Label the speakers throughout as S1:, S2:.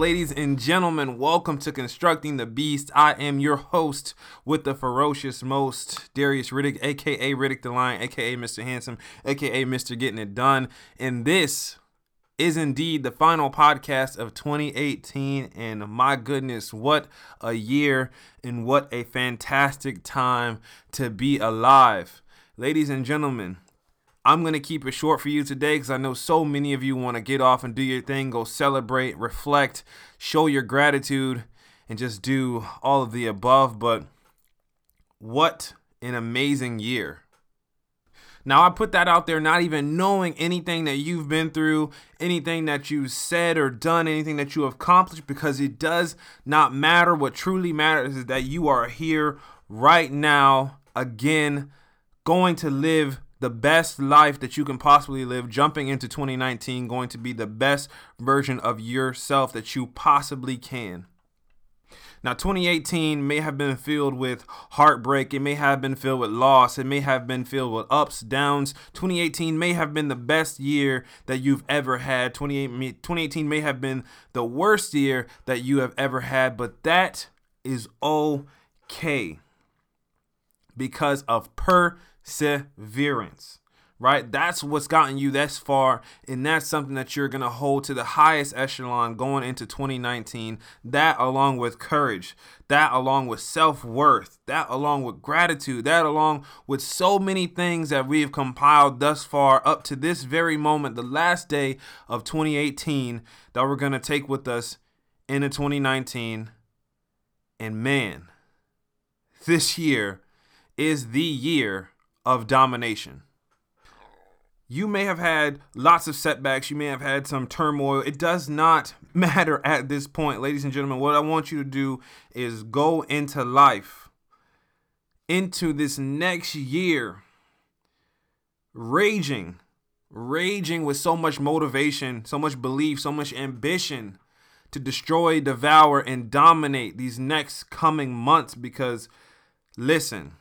S1: ladies and gentlemen? Welcome to Constructing the Beast. I am your host with the ferocious most, Darius Riddick, aka Riddick the Lion, aka Mr. Handsome, aka Mr. Getting It Done. And this is indeed the final podcast of 2018. And my goodness, what a year and what a fantastic time to be alive. Ladies and gentlemen, I'm going to keep it short for you today because I know so many of you want to get off and do your thing, go celebrate, reflect, show your gratitude, and just do all of the above. But what an amazing year! Now, I put that out there not even knowing anything that you've been through, anything that you've said or done, anything that you accomplished, because it does not matter. What truly matters is that you are here right now, again, going to live the best life that you can possibly live, jumping into 2019, going to be the best version of yourself that you possibly can. Now, 2018 may have been filled with heartbreak. It may have been filled with loss. It may have been filled with ups, downs. 2018 may have been the best year that you've ever had. 2018 may have been the worst year that you have ever had, but that is okay because of perseverance right? That's what's gotten you this far, and that's something that you're going to hold to the highest echelon going into 2019. That, along with courage, that, along with self worth, that, along with gratitude, that, along with so many things that we have compiled thus far up to this very moment, the last day of 2018, that we're going to take with us into 2019. And man, this year is the year of domination you may have had lots of setbacks. You may have had some turmoil. It does not matter at this point, ladies and gentlemen. What I want you to do is go into life, into this next year, raging, raging with so much motivation, so much belief, so much ambition to destroy, devour, and dominate these next coming months. Because, listen,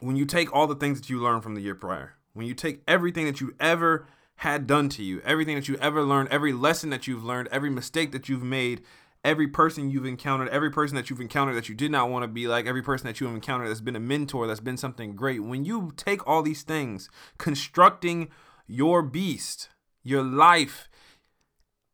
S1: when you take all the things that you learned from the year prior, when you take everything that you ever had done to you, everything that you ever learned, every lesson that you've learned, every mistake that you've made, every person you've encountered, every person that you've encountered that you did not want to be like, every person that you have encountered that's been a mentor, that's been something great. When you take all these things, constructing your beast, your life,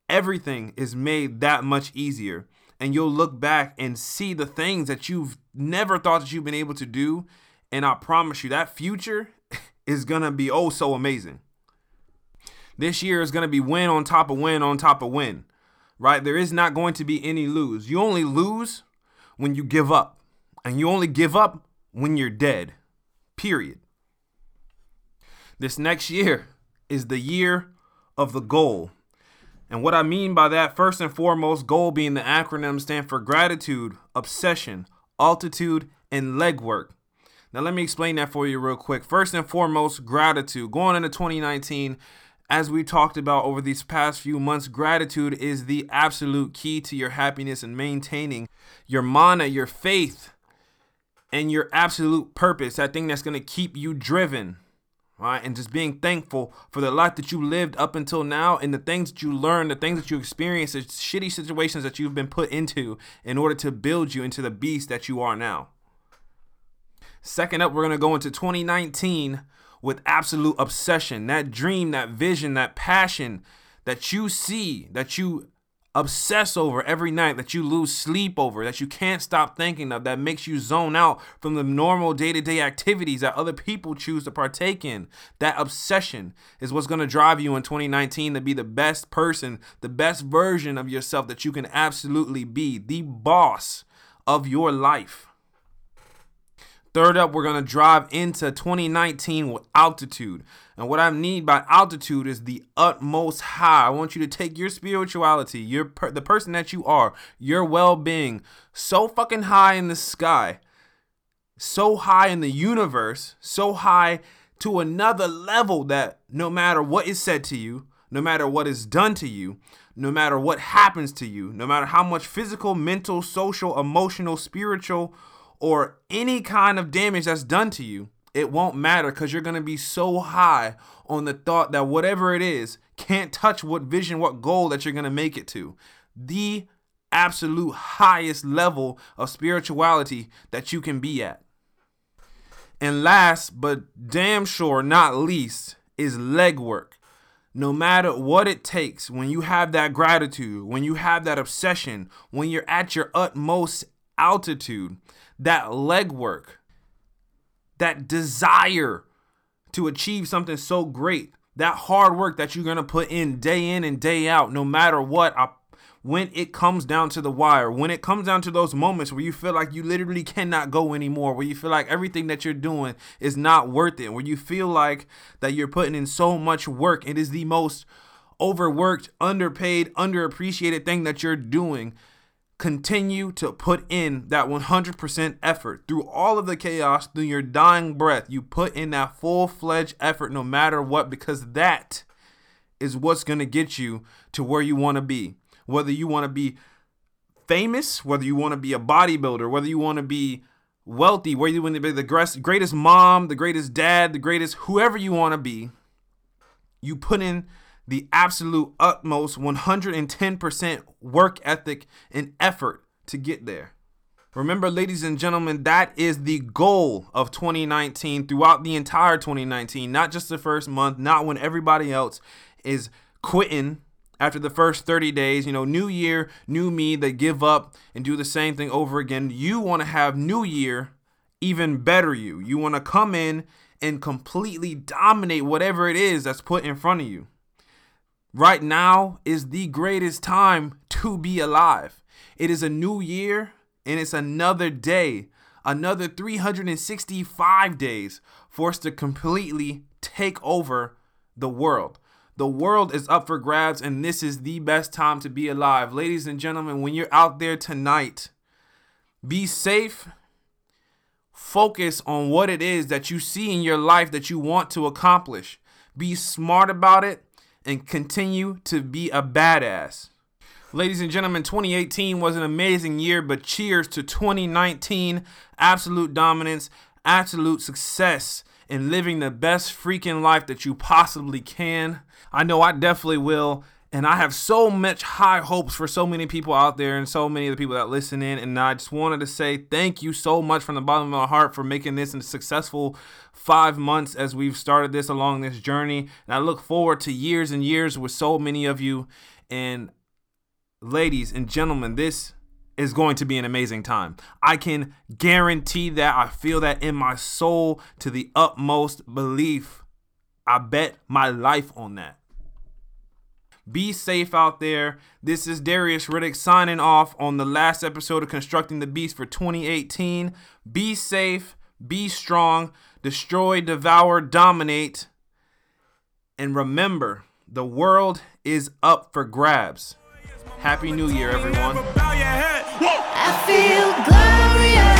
S1: everything is made that much easier. And you'll look back and see the things that you've never thought that you've been able to do. And I promise you, that future is going to be oh so amazing. This year is going to be win on top of win on top of win, right? There is not going to be any lose. You only lose when you give up, and you only give up when you're dead, period. This next year is the year of the goal. And what I mean by that, first and foremost, goal being the acronym stand for gratitude, obsession, altitude, and legwork. Now, let me explain that for you real quick. First and foremost, gratitude. Going into 2019, as we talked about over these past few months, gratitude is the absolute key to your happiness and maintaining your mana, your faith, and your absolute purpose. That thing that's going to keep you driven, right? And just being thankful for the life that you lived up until now and the things that you learned, the things that you experienced, the shitty situations that you've been put into in order to build you into the beast that you are now. Second up, we're going to go into 2019 with absolute obsession. That dream, that vision, that passion that you see, that you obsess over every night, that you lose sleep over, that you can't stop thinking of, that makes you zone out from the normal day to day activities that other people choose to partake in. That obsession is what's going to drive you in 2019 to be the best person, the best version of yourself that you can absolutely be, the boss of your life. Third up, we're going to drive into 2019 with altitude. And what I mean by altitude is the utmost high. I want you to take your spirituality, your per- the person that you are, your well-being so fucking high in the sky, so high in the universe, so high to another level that no matter what is said to you, no matter what is done to you, no matter what happens to you, no matter how much physical, mental, social, emotional, spiritual, or any kind of damage that's done to you, it won't matter because you're going to be so high on the thought that whatever it is can't touch what vision, what goal that you're going to make it to. the absolute highest level of spirituality that you can be at. And last but damn sure not least is legwork. No matter what it takes, when you have that gratitude, when you have that obsession, when you're at your utmost altitude, that legwork, that desire to achieve something so great, that hard work that you're going to put in day in and day out, no matter what, I when it comes down to the wire, when it comes down to those moments where you feel like you literally cannot go anymore, where you feel like everything that you're doing is not worth it, where you feel like that you're putting in so much work, it is the most overworked, underpaid, underappreciated thing that you're doing. Continue to put in that 100% effort through all of the chaos, through your dying breath. You put in that full fledged effort no matter what, because that is what's going to get you to where you want to be whether you want to be famous, whether you want to be a bodybuilder, whether you want to be wealthy, whether you want to be the greatest mom, the greatest dad, the greatest whoever you want to be, you put in the absolute utmost 110% work ethic and effort to get there. Remember, ladies and gentlemen, that is the goal of 2019 throughout the entire 2019, not just the first month, not when everybody else is quitting after the first 30 days, you know, new year, new me, they give up and do the same thing over again. You want to have new year even better you. You want to come in and completely dominate whatever it is that's put in front of you. Right now is the greatest time to be alive. It is a new year and it's another day, another 365 days for us to completely take over the world. The world is up for grabs, and this is the best time to be alive. Ladies and gentlemen, when you're out there tonight, be safe. Focus on what it is that you see in your life that you want to accomplish. Be smart about it and continue to be a badass. Ladies and gentlemen, 2018 was an amazing year, but cheers to 2019. Absolute dominance, absolute success in living the best freaking life that you possibly can. I know I definitely will. And I have so much high hopes for so many people out there and so many of the people that listen in. And I just wanted to say thank you so much from the bottom of my heart for making this a successful five months as we've started this along this journey. And I look forward to years and years with so many of you. And ladies and gentlemen, this is going to be an amazing time. I can guarantee that. I feel that in my soul to the utmost belief. I bet my life on that. Be safe out there. This is Darius Riddick signing off on the last episode of Constructing the Beast for 2018. Be safe, be strong, destroy, devour, dominate. And remember, the world is up for grabs. Happy New Year, everyone. I feel glorious.